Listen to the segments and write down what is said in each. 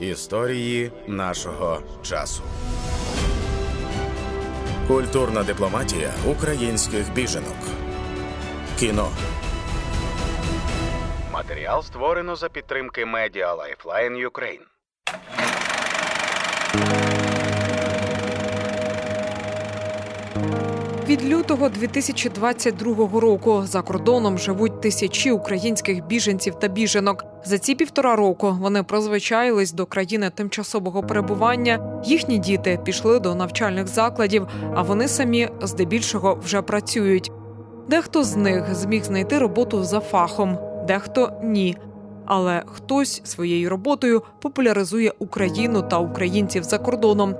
Історії нашого часу. Культурна дипломатія українських біженок. Кіно. Матеріал створено за підтримки Media Lifeline Ukraine. Від лютого 2022 року за кордоном живуть тисячі українських біженців та біженок. За ці півтора року вони прозвичаїлись до країни тимчасового перебування. Їхні діти пішли до навчальних закладів, а вони самі здебільшого вже працюють. Дехто з них зміг знайти роботу за фахом, дехто ні. Але хтось своєю роботою популяризує Україну та українців за кордоном.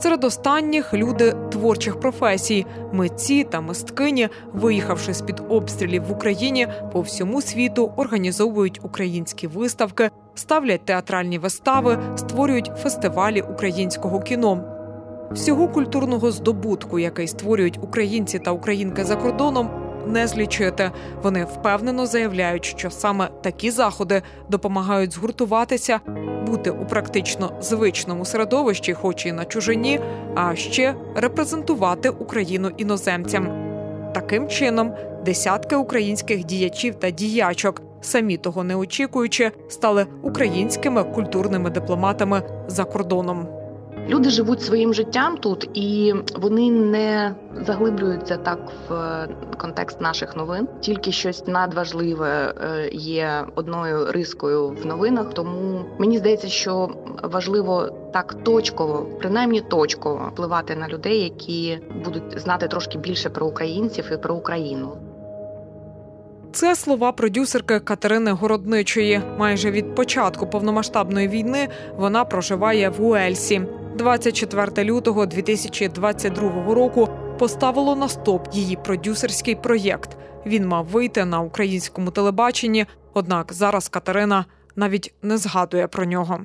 Серед останніх люди творчих професій, митці та мисткині, виїхавши з під обстрілів в Україні, по всьому світу організовують українські виставки, ставлять театральні вистави, створюють фестивалі українського кіно. Всього культурного здобутку, який створюють українці та українки за кордоном, не злічити. Вони впевнено заявляють, що саме такі заходи допомагають згуртуватися, бути у практично звичному середовищі, хоч і на чужині, а ще репрезентувати Україну іноземцям. Таким чином, десятки українських діячів та діячок, самі того не очікуючи, стали українськими культурними дипломатами за кордоном. Люди живуть своїм життям тут, і вони не заглиблюються так в контекст наших новин. Тільки щось надважливе е, є одною рискою в новинах. Тому мені здається, що важливо так точково, принаймні точково, впливати на людей, які будуть знати трошки більше про українців і про Україну. Це слова продюсерки Катерини Городничої. Майже від початку повномасштабної війни вона проживає в Уельсі. 24 лютого 2022 року поставило на стоп її продюсерський проєкт. Він мав вийти на українському телебаченні. Однак зараз Катерина навіть не згадує про нього.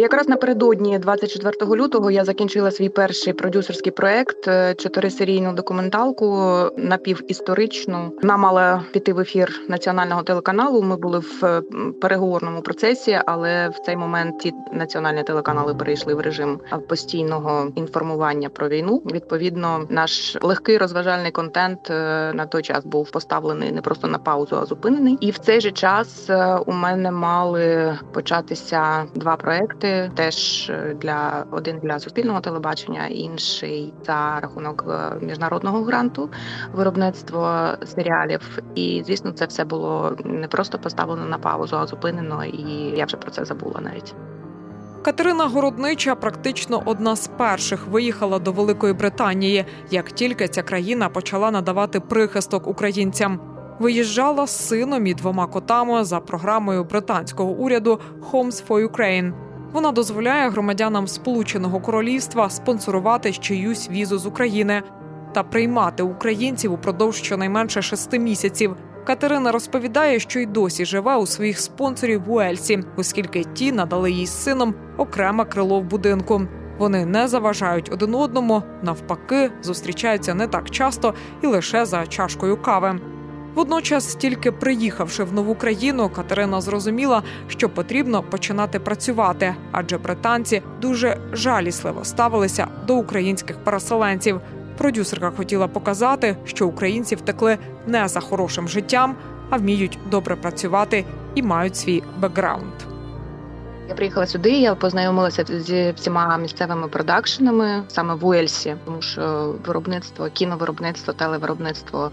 Якраз напередодні 24 лютого я закінчила свій перший продюсерський проект е, чотирисерійну документалку напівісторичну. Вона мала піти в ефір національного телеканалу. Ми були в е, переговорному процесі, але в цей момент ті національні телеканали перейшли в режим постійного інформування про війну. Відповідно, наш легкий розважальний контент е, на той час був поставлений не просто на паузу, а зупинений. І в цей же час у мене мали початися два проекти теж е, для один для суспільного телебачення, інший за рахунок е, міжнародного гранту, виробництво серіалів. І звісно, це все було не просто поставлено на паузу, а зупинено. І я вже про це забула навіть. Катерина Городнича практично одна з перших виїхала до Великої Британії, як тільки ця країна почала надавати прихисток українцям. Виїжджала з сином і двома котами за програмою британського уряду «Homes for Ukraine». Вона дозволяє громадянам Сполученого Королівства спонсорувати чиюсь візу з України та приймати українців упродовж щонайменше шести місяців. Катерина розповідає, що й досі живе у своїх спонсорів в Уельсі, оскільки ті надали їй з сином окреме крило в будинку. Вони не заважають один одному, навпаки, зустрічаються не так часто і лише за чашкою кави. Водночас, тільки приїхавши в нову країну, Катерина зрозуміла, що потрібно починати працювати, адже британці дуже жалісливо ставилися до українських переселенців. Продюсерка хотіла показати, що українці втекли не за хорошим життям, а вміють добре працювати і мають свій бекграунд. Я приїхала сюди. Я познайомилася зі всіма місцевими продакшенами саме в Уельсі, тому що виробництво, кіновиробництво, телевиробництво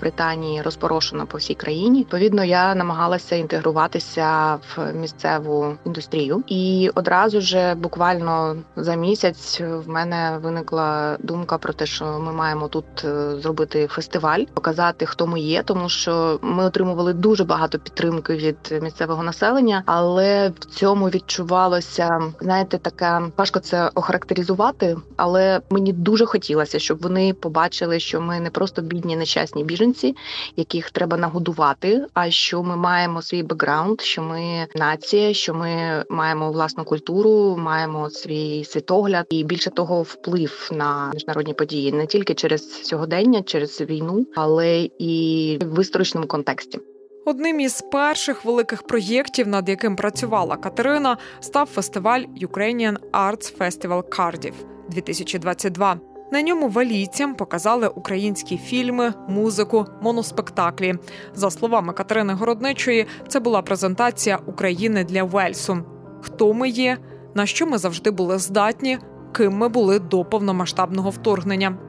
Британії розпорошено по всій країні. Відповідно, я намагалася інтегруватися в місцеву індустрію, і одразу ж буквально за місяць в мене виникла думка про те, що ми маємо тут е, зробити фестиваль, показати, хто ми є, тому що ми отримували дуже багато підтримки від місцевого населення, але в цьому відчувалося, знаєте, таке важко це охарактеризувати, але мені дуже хотілося, щоб вони побачили, що ми не просто бідні, нещасні біженці, яких треба нагодувати, а що ми маємо свій бекграунд, що ми нація, що ми маємо власну культуру, маємо свій світогляд і більше того, вплив на міжнародні події не тільки через сьогодення, через війну, але і в історичному контексті. Одним із перших великих проєктів, над яким працювала Катерина, став фестиваль Ukrainian Arts Festival Cardiff 2022. На ньому валійцям показали українські фільми, музику, моноспектаклі. За словами Катерини Городничої, це була презентація України для Вельсу. Хто ми є, на що ми завжди були здатні, ким ми були до повномасштабного вторгнення.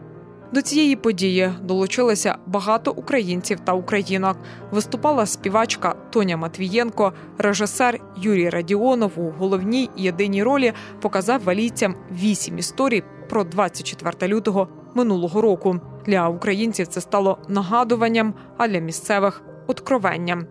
До цієї події долучилися багато українців та українок. Виступала співачка Тоня Матвієнко, режисер Юрій Радіонов у головній єдиній ролі показав валійцям вісім історій про 24 лютого минулого року. Для українців це стало нагадуванням, а для місцевих откровенням.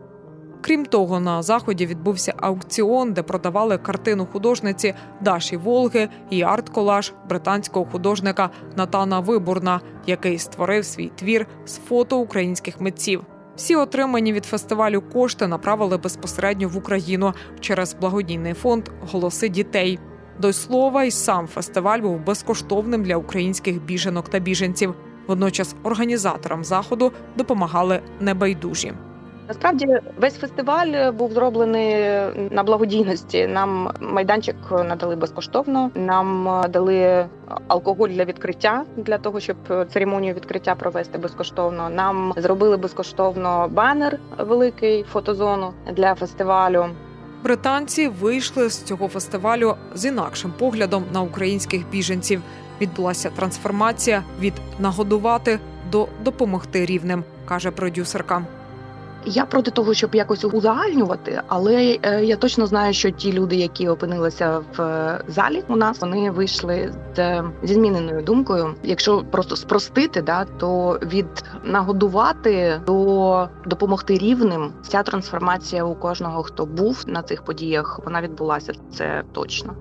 Крім того, на заході відбувся аукціон, де продавали картину художниці Даші Волги і арт-колаж британського художника Натана Виборна, який створив свій твір з фото українських митців. Всі отримані від фестивалю кошти направили безпосередньо в Україну через благодійний фонд Голоси дітей. До слова, і сам фестиваль був безкоштовним для українських біженок та біженців. Водночас організаторам заходу допомагали небайдужі. Насправді весь фестиваль був зроблений на благодійності. Нам майданчик надали безкоштовно. Нам дали алкоголь для відкриття для того, щоб церемонію відкриття провести безкоштовно. Нам зробили безкоштовно банер великий фотозону для фестивалю. Британці вийшли з цього фестивалю з інакшим поглядом на українських біженців. Відбулася трансформація від нагодувати до допомогти рівним, каже продюсерка. Я проти того, щоб якось узагальнювати, але е, я точно знаю, що ті люди, які опинилися в е, залі, у нас вони вийшли з зі зміненою думкою. Якщо просто спростити, да то від нагодувати до допомогти рівним, ця трансформація у кожного, хто був на цих подіях, вона відбулася. Це точно.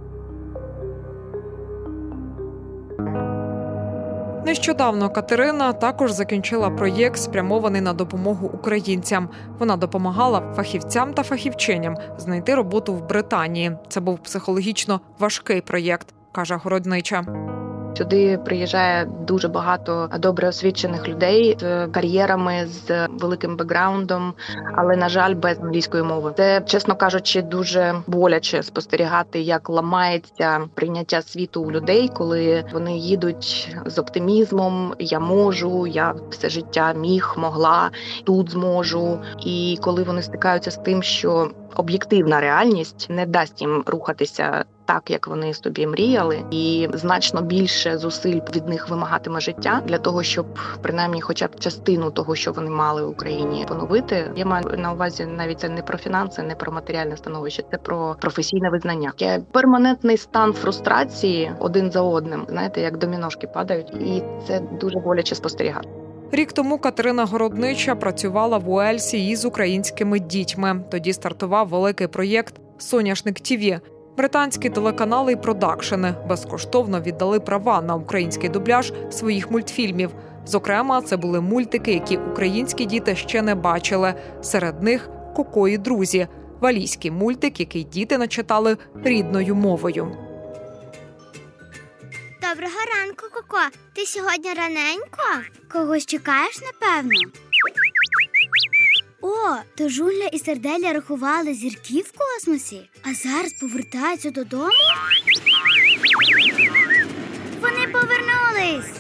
Нещодавно Катерина також закінчила проєкт, спрямований на допомогу українцям. Вона допомагала фахівцям та фахівчиням знайти роботу в Британії. Це був психологічно важкий проєкт, каже городнича. Сюди приїжджає дуже багато добре освічених людей з кар'єрами з великим бекграундом, але на жаль, без англійської мови. Це чесно кажучи, дуже боляче спостерігати, як ламається прийняття світу у людей, коли вони їдуть з оптимізмом. Я можу, я все життя міг, могла тут зможу. І коли вони стикаються з тим, що об'єктивна реальність не дасть їм рухатися так, як вони собі мріяли, і значно більше зусиль від них вимагатиме життя для того, щоб принаймні, хоча б частину того, що вони мали в Україні, поновити. Я маю на увазі навіть це не про фінанси, не про матеріальне становище, це про професійне визнання. Є перманентний стан фрустрації один за одним. Знаєте, як доміношки падають, і це дуже боляче спостерігати. Рік тому Катерина Городнича працювала в Уельсі із українськими дітьми. Тоді стартував великий проєкт Соняшник Тіві. Британські телеканали і продакшени безкоштовно віддали права на український дубляж своїх мультфільмів. Зокрема, це були мультики, які українські діти ще не бачили. Серед них Коко і друзі, валійський мультик, який діти начитали рідною мовою. Доброго ранку, Коко. Ти сьогодні раненько? Когось чекаєш, напевно. О, то жуля і серделя рахували зірки в космосі, а зараз повертаються додому. Вони повернулись.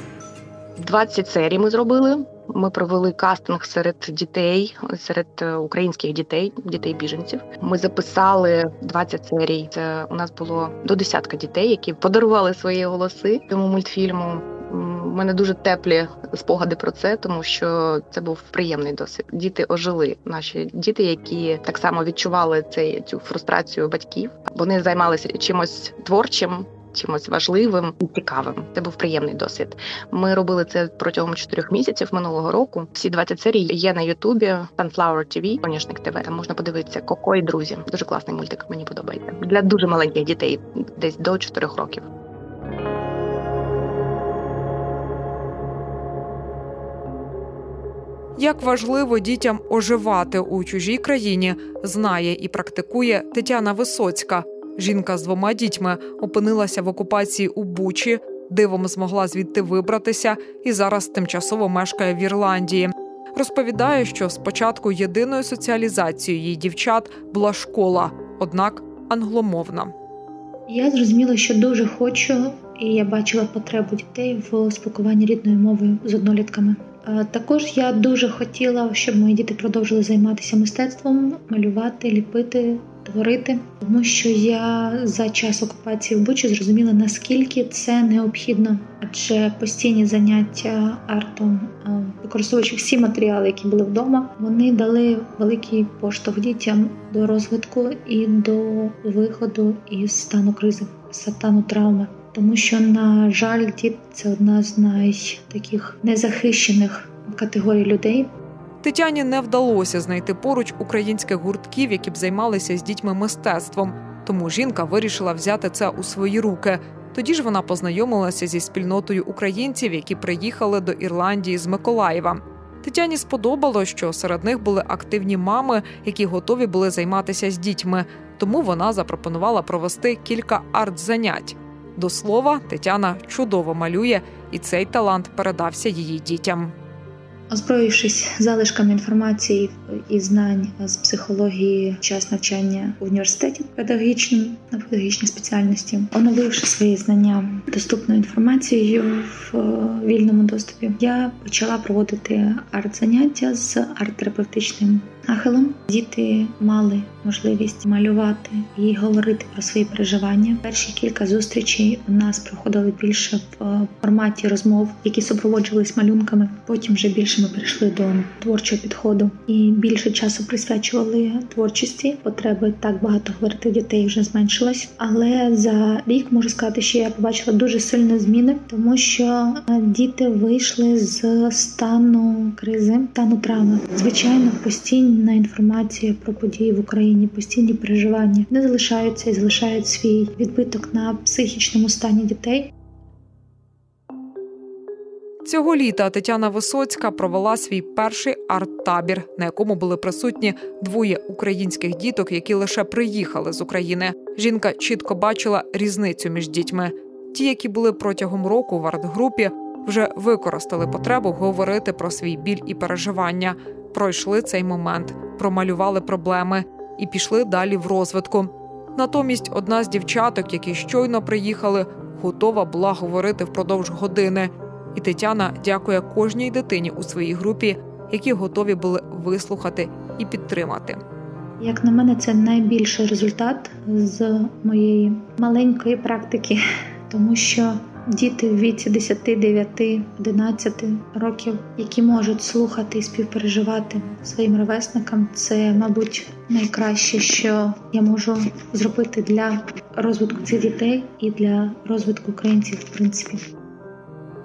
20 серій ми зробили. Ми провели кастинг серед дітей, серед е, українських дітей, дітей біженців. Ми записали 20 серій. Це у нас було до десятка дітей, які подарували свої голоси цьому мультфільму. У мене дуже теплі спогади про це, тому що це був приємний досвід. Діти ожили. Наші діти, які так само відчували цей цю фрустрацію батьків. Вони займалися чимось творчим, чимось важливим і цікавим. Це був приємний досвід. Ми робили це протягом чотирьох місяців минулого року. Всі 20 серій є на Ютубі Sunflower TV, Соняшник ТВ. Там можна подивитися Коко і друзі. Дуже класний мультик. Мені подобається для дуже маленьких дітей, десь до 4 років. Як важливо дітям оживати у чужій країні, знає і практикує Тетяна Висоцька. Жінка з двома дітьми опинилася в окупації у Бучі, дивом змогла звідти вибратися і зараз тимчасово мешкає в Ірландії. Розповідає, що спочатку єдиною соціалізацією її дівчат була школа, однак англомовна. Я зрозуміла, що дуже хочу, і я бачила потребу дітей в спілкуванні рідною мовою з однолітками. Е, Також я дуже хотіла, щоб мої діти продовжили займатися мистецтвом, малювати, ліпити, творити, тому що я за час окупації в Бучі зрозуміла, наскільки це необхідно, адже постійні заняття артом, використовуючи всі матеріали, які були вдома, вони дали великий поштовх дітям до розвитку і до виходу із стану кризи, стану травми. Тому що, на жаль, діти це одна з найтаких незахищених категорій людей. Тетяні не вдалося знайти поруч українських гуртків, які б займалися з дітьми мистецтвом. Тому жінка вирішила взяти це у свої руки. Тоді ж вона познайомилася зі спільнотою українців, які приїхали до Ірландії з Миколаєва. Тетяні сподобалось, що серед них були активні мами, які готові були займатися з дітьми. Тому вона запропонувала провести кілька арт-занять. До слова, Тетяна чудово малює, і цей талант передався її дітям. Озброївшись залишками інформації і знань з психології час навчання в університеті педагогічному на педагогічній спеціальності, оновивши свої знання доступною інформацією в е, вільному доступі, я почала проводити арт-заняття з арт-терапевтичним нахилом. Діти мали можливість малювати і говорити про свої переживання. Перші кілька зустрічей у нас проходили більше в е, форматі розмов, які супроводжувались малюнками. Потім вже більше ми перейшли до творчого підходу і більше часу присвячували творчості. Потреби так багато говорити дітей вже зменшилось. Але за рік можу сказати, що я побачила дуже сильні зміни, тому що е, діти вийшли з стану кризи, стану травми. Звичайно, постійна інформація про події в Україні, постійні переживання не залишаються і залишають свій відбиток на психічному стані дітей. Цього літа Тетяна Висоцька провела свій перший арт-табір, на якому були присутні двоє українських діток, які лише приїхали з України. Жінка чітко бачила різницю між дітьми. Ті, які були протягом року в арт-групі, вже використали потребу говорити про свій біль і переживання, пройшли цей момент, промалювали проблеми і пішли далі в розвитку. Натомість одна з дівчаток, які щойно приїхали, готова була говорити впродовж години. І Тетяна дякує кожній дитині у своїй групі, які готові були вислухати і підтримати. Як на мене, це найбільший результат з моєї маленької практики, тому що діти в віці 10, 9, 11 років, які можуть слухати і співпереживати своїм ровесникам, це, мабуть, найкраще, що я можу зробити для розвитку цих дітей і для розвитку українців, в принципі.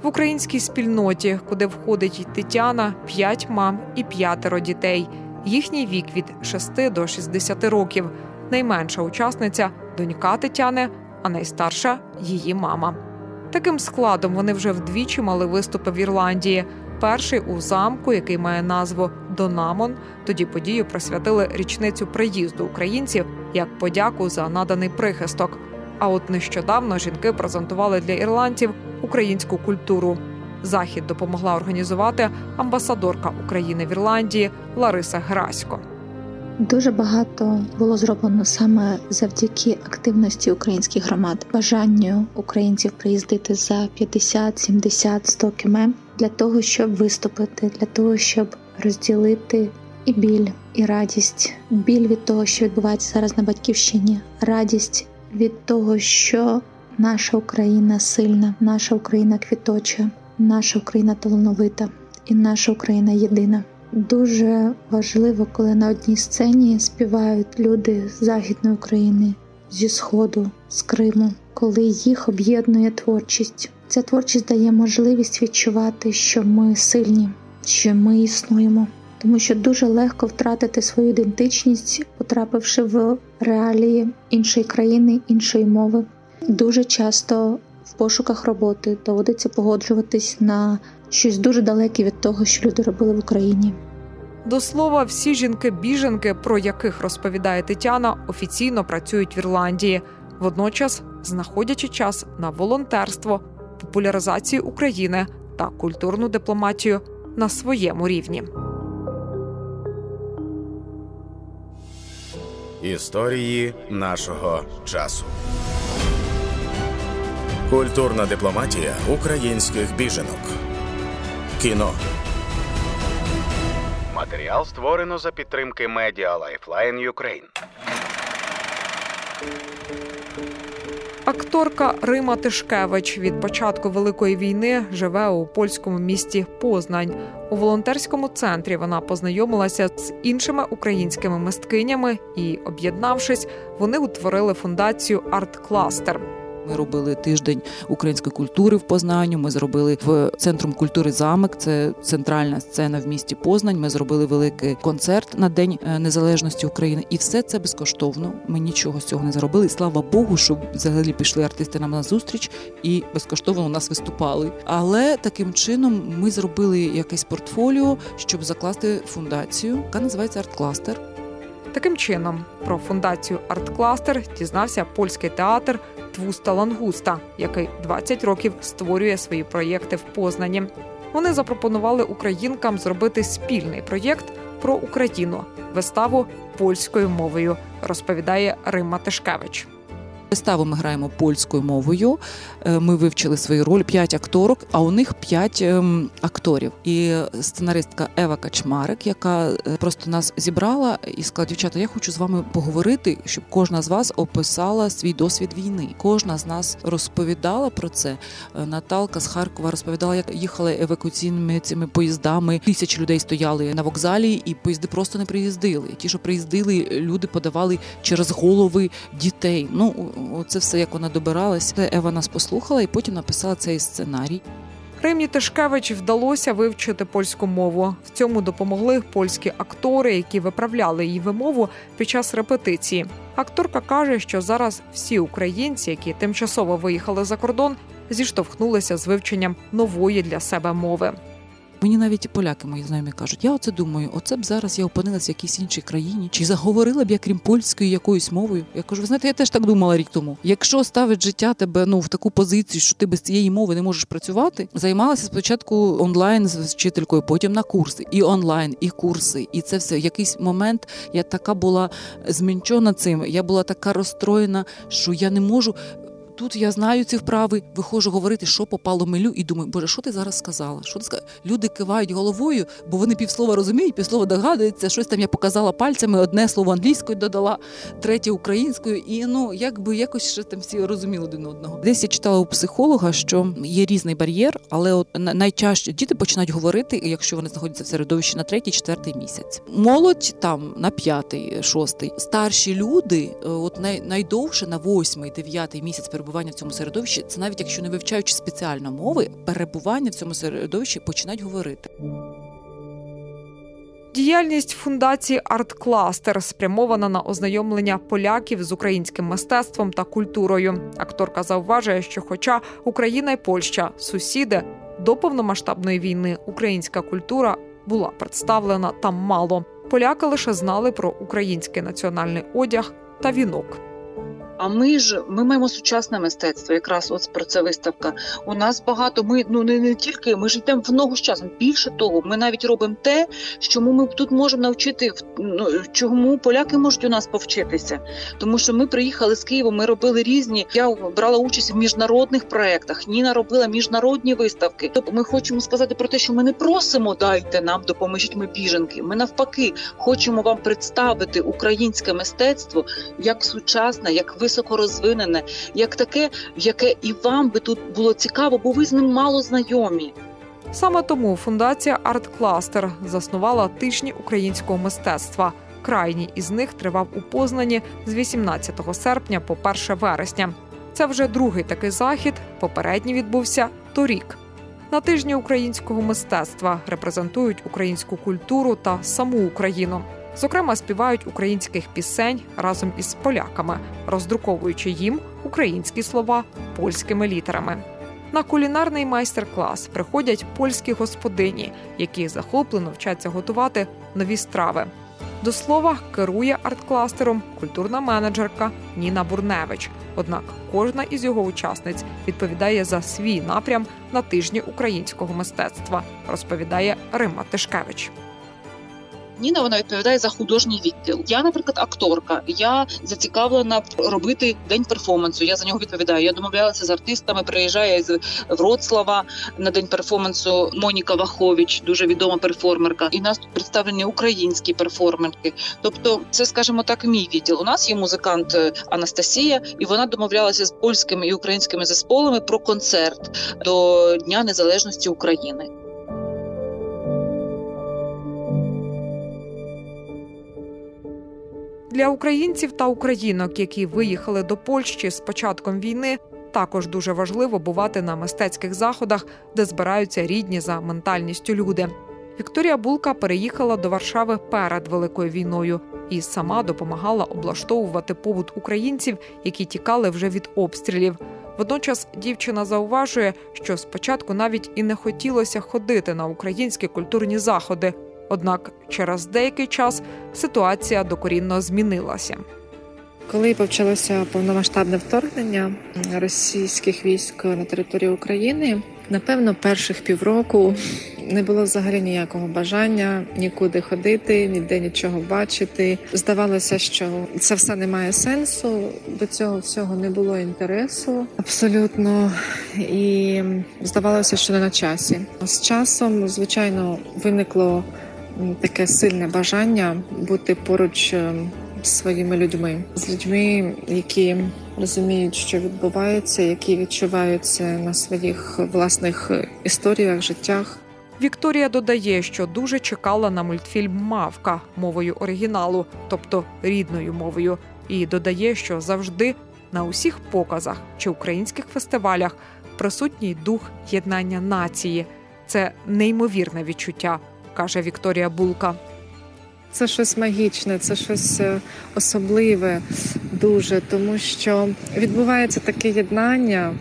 В українській спільноті, куди входить Тетяна, п'ять мам і п'ятеро дітей. Їхній вік від 6 до 60 років. Найменша учасниця донька Тетяни, а найстарша її мама. Таким складом вони вже вдвічі мали виступи в Ірландії. Перший у замку, який має назву Донамон. Тоді подію присвятили річницю приїзду українців як подяку за наданий прихисток. А от нещодавно жінки презентували для ірландців українську культуру. Захід допомогла організувати амбасадорка України в Ірландії Лариса Герасько. Дуже багато було зроблено саме завдяки активності українських громад, бажанню українців приїздити за 50, 70, 100 км для того, щоб виступити, для того, щоб розділити і біль, і радість, біль від того, що відбувається зараз на батьківщині, радість від того, що наша Україна сильна, наша Україна квіточа, наша Україна талановита і наша Україна єдина. Дуже важливо, коли на одній сцені співають люди з Західної України, зі Сходу, з Криму, коли їх об'єднує творчість. Ця творчість дає можливість відчувати, що ми сильні, що ми існуємо, тому що дуже легко втратити свою ідентичність, потрапивши в реалії іншої країни, іншої мови. Дуже часто в пошуках роботи доводиться погоджуватись на щось дуже далеке від того, що люди робили в Україні. До слова, всі жінки-біженки, про яких розповідає Тетяна, офіційно працюють в Ірландії, водночас знаходячи час на волонтерство, популяризацію України та культурну дипломатію на своєму рівні. Історії нашого часу. Культурна дипломатія українських біженок. Кіно. Матеріал створено за підтримки Media Lifeline Ukraine. Акторка Рима Тишкевич від початку великої війни живе у польському місті Познань. У волонтерському центрі вона познайомилася з іншими українськими мисткинями і, об'єднавшись, вони утворили фундацію Арт Кластер. Ми робили тиждень української культури в Познанню. Ми зробили в центром культури замок. Це центральна сцена в місті Познань. Ми зробили великий концерт на День е, Незалежності України, і все це безкоштовно. Ми нічого з цього не заробили. І слава Богу, що взагалі пішли артисти нам на зустріч і безкоштовно у нас виступали. Але таким чином ми зробили якесь портфоліо, щоб закласти фундацію, яка називається Арт-кластер. Таким чином, про фундацію Арт-кластер дізнався польський театр Твуста Лангуста, який 20 років створює свої проєкти в Познані. Вони запропонували українкам зробити спільний проєкт про Україну виставу польською мовою, розповідає Рима Тишкевич. Виставу ми граємо польською мовою. Е, Ми вивчили свою роль п'ять акторок, а у них п'ять ем, акторів. І сценаристка Ева Качмарик, яка е, просто нас зібрала і сказала: дівчата, я хочу з вами поговорити, щоб кожна з вас описала свій досвід війни. Кожна з нас розповідала про це. Е, Наталка з Харкова розповідала, як їхали евакуаційними цими поїздами. Тисячі людей стояли на вокзалі, і поїзди просто не приїздили. Ті, що приїздили, люди подавали через голови дітей. Ну це все як вона добиралась. Ева нас послухала і потім написала цей сценарій. Римі Тишкевич вдалося вивчити польську мову. В цьому допомогли польські актори, які виправляли її вимову під час репетиції. Акторка каже, що зараз всі українці, які тимчасово виїхали за кордон, зіштовхнулися з вивченням нової для себе мови. Мені навіть поляки мої знайомі кажуть, я оце думаю, оце б зараз я опинилась в якійсь іншій країні, чи заговорила б я крім польської якоюсь мовою. Я кажу, ви знаєте, я теж так думала рік тому. Якщо ставить життя тебе ну в таку позицію, що ти без цієї мови не можеш працювати, займалася спочатку онлайн з вчителькою, потім на курси, і онлайн, і курси, і це все. В якийсь момент я така була змінчена цим. Я була така розстроєна, що я не можу. Тут я знаю ці вправи, виходжу говорити, що попало милю, і думаю, боже, що ти зараз сказала? Що ти сказала? Люди кивають головою, бо вони півслова розуміють, півслова догадуються. Щось там я показала пальцями, одне слово англійською додала, третє українською, і ну якби якось ще там всі розуміли один одного. Десь я читала у психолога, що є різний бар'єр, але от на- найчастіше діти починають говорити, якщо вони знаходяться в середовищі на третій, четвертий місяць. Молодь там на п'ятий, шостий. Старші люди, е, от най, найдовше на восьмий, дев'ятий місяць перебування в цьому середовищі, це навіть якщо не вивчаючи спеціально мови, перебування в цьому середовищі починають говорити. Діяльність фундації Арт-Кластер спрямована на ознайомлення поляків з українським мистецтвом та культурою. Акторка зауважує, що, хоча Україна і Польща сусіди, до повномасштабної війни українська культура була представлена там мало. Поляки лише знали про український національний одяг та вінок. А ми ж ми маємо сучасне мистецтво, якраз от про це виставка. У нас багато. Ми ну не, не тільки ми ж йдемо в ногу з часом. Більше того, ми навіть робимо те, чому ми тут можемо навчити ну, чому поляки можуть у нас повчитися. Тому що ми приїхали з Києва, ми робили різні. Я брала участь в міжнародних проєктах. Ніна робила міжнародні виставки. Тобто ми хочемо сказати про те, що ми не просимо дайте нам допоможіть. Ми біженки. Ми навпаки хочемо вам представити українське мистецтво як сучасне, як високорозвинене, як таке, яке і вам би тут було цікаво, бо ви з ним мало знайомі. Саме тому фундація Арт-Кластер заснувала тижні українського мистецтва. Крайній із них тривав у Познані з 18 серпня по 1 вересня. Це вже другий такий захід. Попередній відбувся торік. На тижні українського мистецтва репрезентують українську культуру та саму Україну. Зокрема, співають українських пісень разом із поляками, роздруковуючи їм українські слова польськими літерами. На кулінарний майстер-клас приходять польські господині, які захоплено вчаться готувати нові страви. До слова, керує арт-кластером культурна менеджерка Ніна Бурневич. Однак кожна із його учасниць відповідає за свій напрям на тижні українського мистецтва, розповідає Рима Тишкевич. Ніна вона відповідає за художній відділ. Я, наприклад, акторка. Я зацікавлена робити день перформансу. Я за нього відповідаю. Я домовлялася з артистами. Приїжджає з Вроцлава на день перформансу Моніка Вахович, дуже відома перформерка. І нас тут представлені українські перформерки. Тобто, це, скажімо так, мій відділ. У нас є музикант е, Анастасія, і вона домовлялася з польськими і українськими засполами про концерт до Дня Незалежності України. Для українців та українок, які виїхали до Польщі з початком війни, також дуже важливо бувати на мистецьких заходах, де збираються рідні за ментальністю люди. Вікторія Булка переїхала до Варшави перед великою війною і сама допомагала облаштовувати побут українців, які тікали вже від обстрілів. Водночас дівчина зауважує, що спочатку навіть і не хотілося ходити на українські культурні заходи. Однак через деякий час ситуація докорінно змінилася. Коли почалося повномасштабне вторгнення російських військ на територію України, напевно, перших півроку не було взагалі ніякого бажання нікуди ходити, ніде нічого бачити. Здавалося, що це все не має сенсу. До цього всього не було інтересу абсолютно, і здавалося, що не на часі. З часом, звичайно, виникло таке сильне бажання бути поруч е, з своїми людьми, з людьми, які розуміють, що відбувається, які відчувають це на своїх власних історіях, життях. Вікторія додає, що дуже чекала на мультфільм Мавка мовою оригіналу, тобто рідною мовою, і додає, що завжди на усіх показах чи українських фестивалях присутній дух єднання нації. Це неймовірне відчуття, каже Вікторія Булка. Це щось магічне, це щось е, особливе дуже, тому що відбувається таке єднання.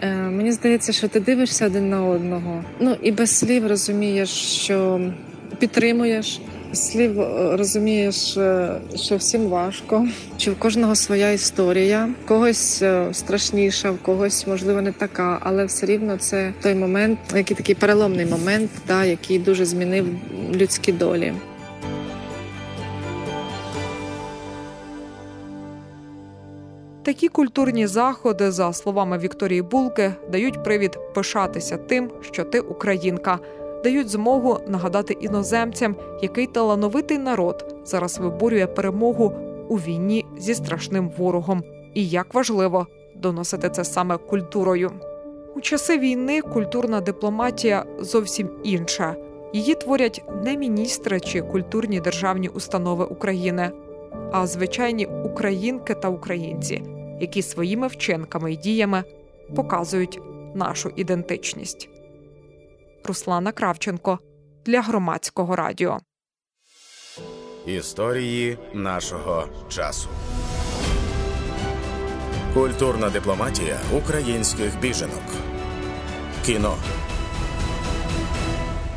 Е, Мені здається, що ти дивишся один на одного. Ну і без слів розумієш, що підтримуєш. Слів е, розумієш, е, що всім важко, що в кожного своя історія, в когось е, страшніша, в когось можливо не така, але все рівно це той момент, який такий переломний момент, да, який дуже змінив людські долі. Такі культурні заходи, за словами Вікторії Булки, дають привід пишатися тим, що ти українка, дають змогу нагадати іноземцям, який талановитий народ зараз виборює перемогу у війні зі страшним ворогом, і як важливо доносити це саме культурою. У часи війни культурна дипломатія зовсім інша. Її творять не міністри чи культурні державні установи України, а звичайні українки та українці, які своїми вчинками і діями показують нашу ідентичність. Руслана Кравченко для громадського радіо. Історії нашого часу. Культурна дипломатія українських біженок. Кіно.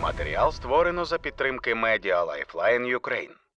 Матеріал створено за підтримки Media Lifeline Ukraine.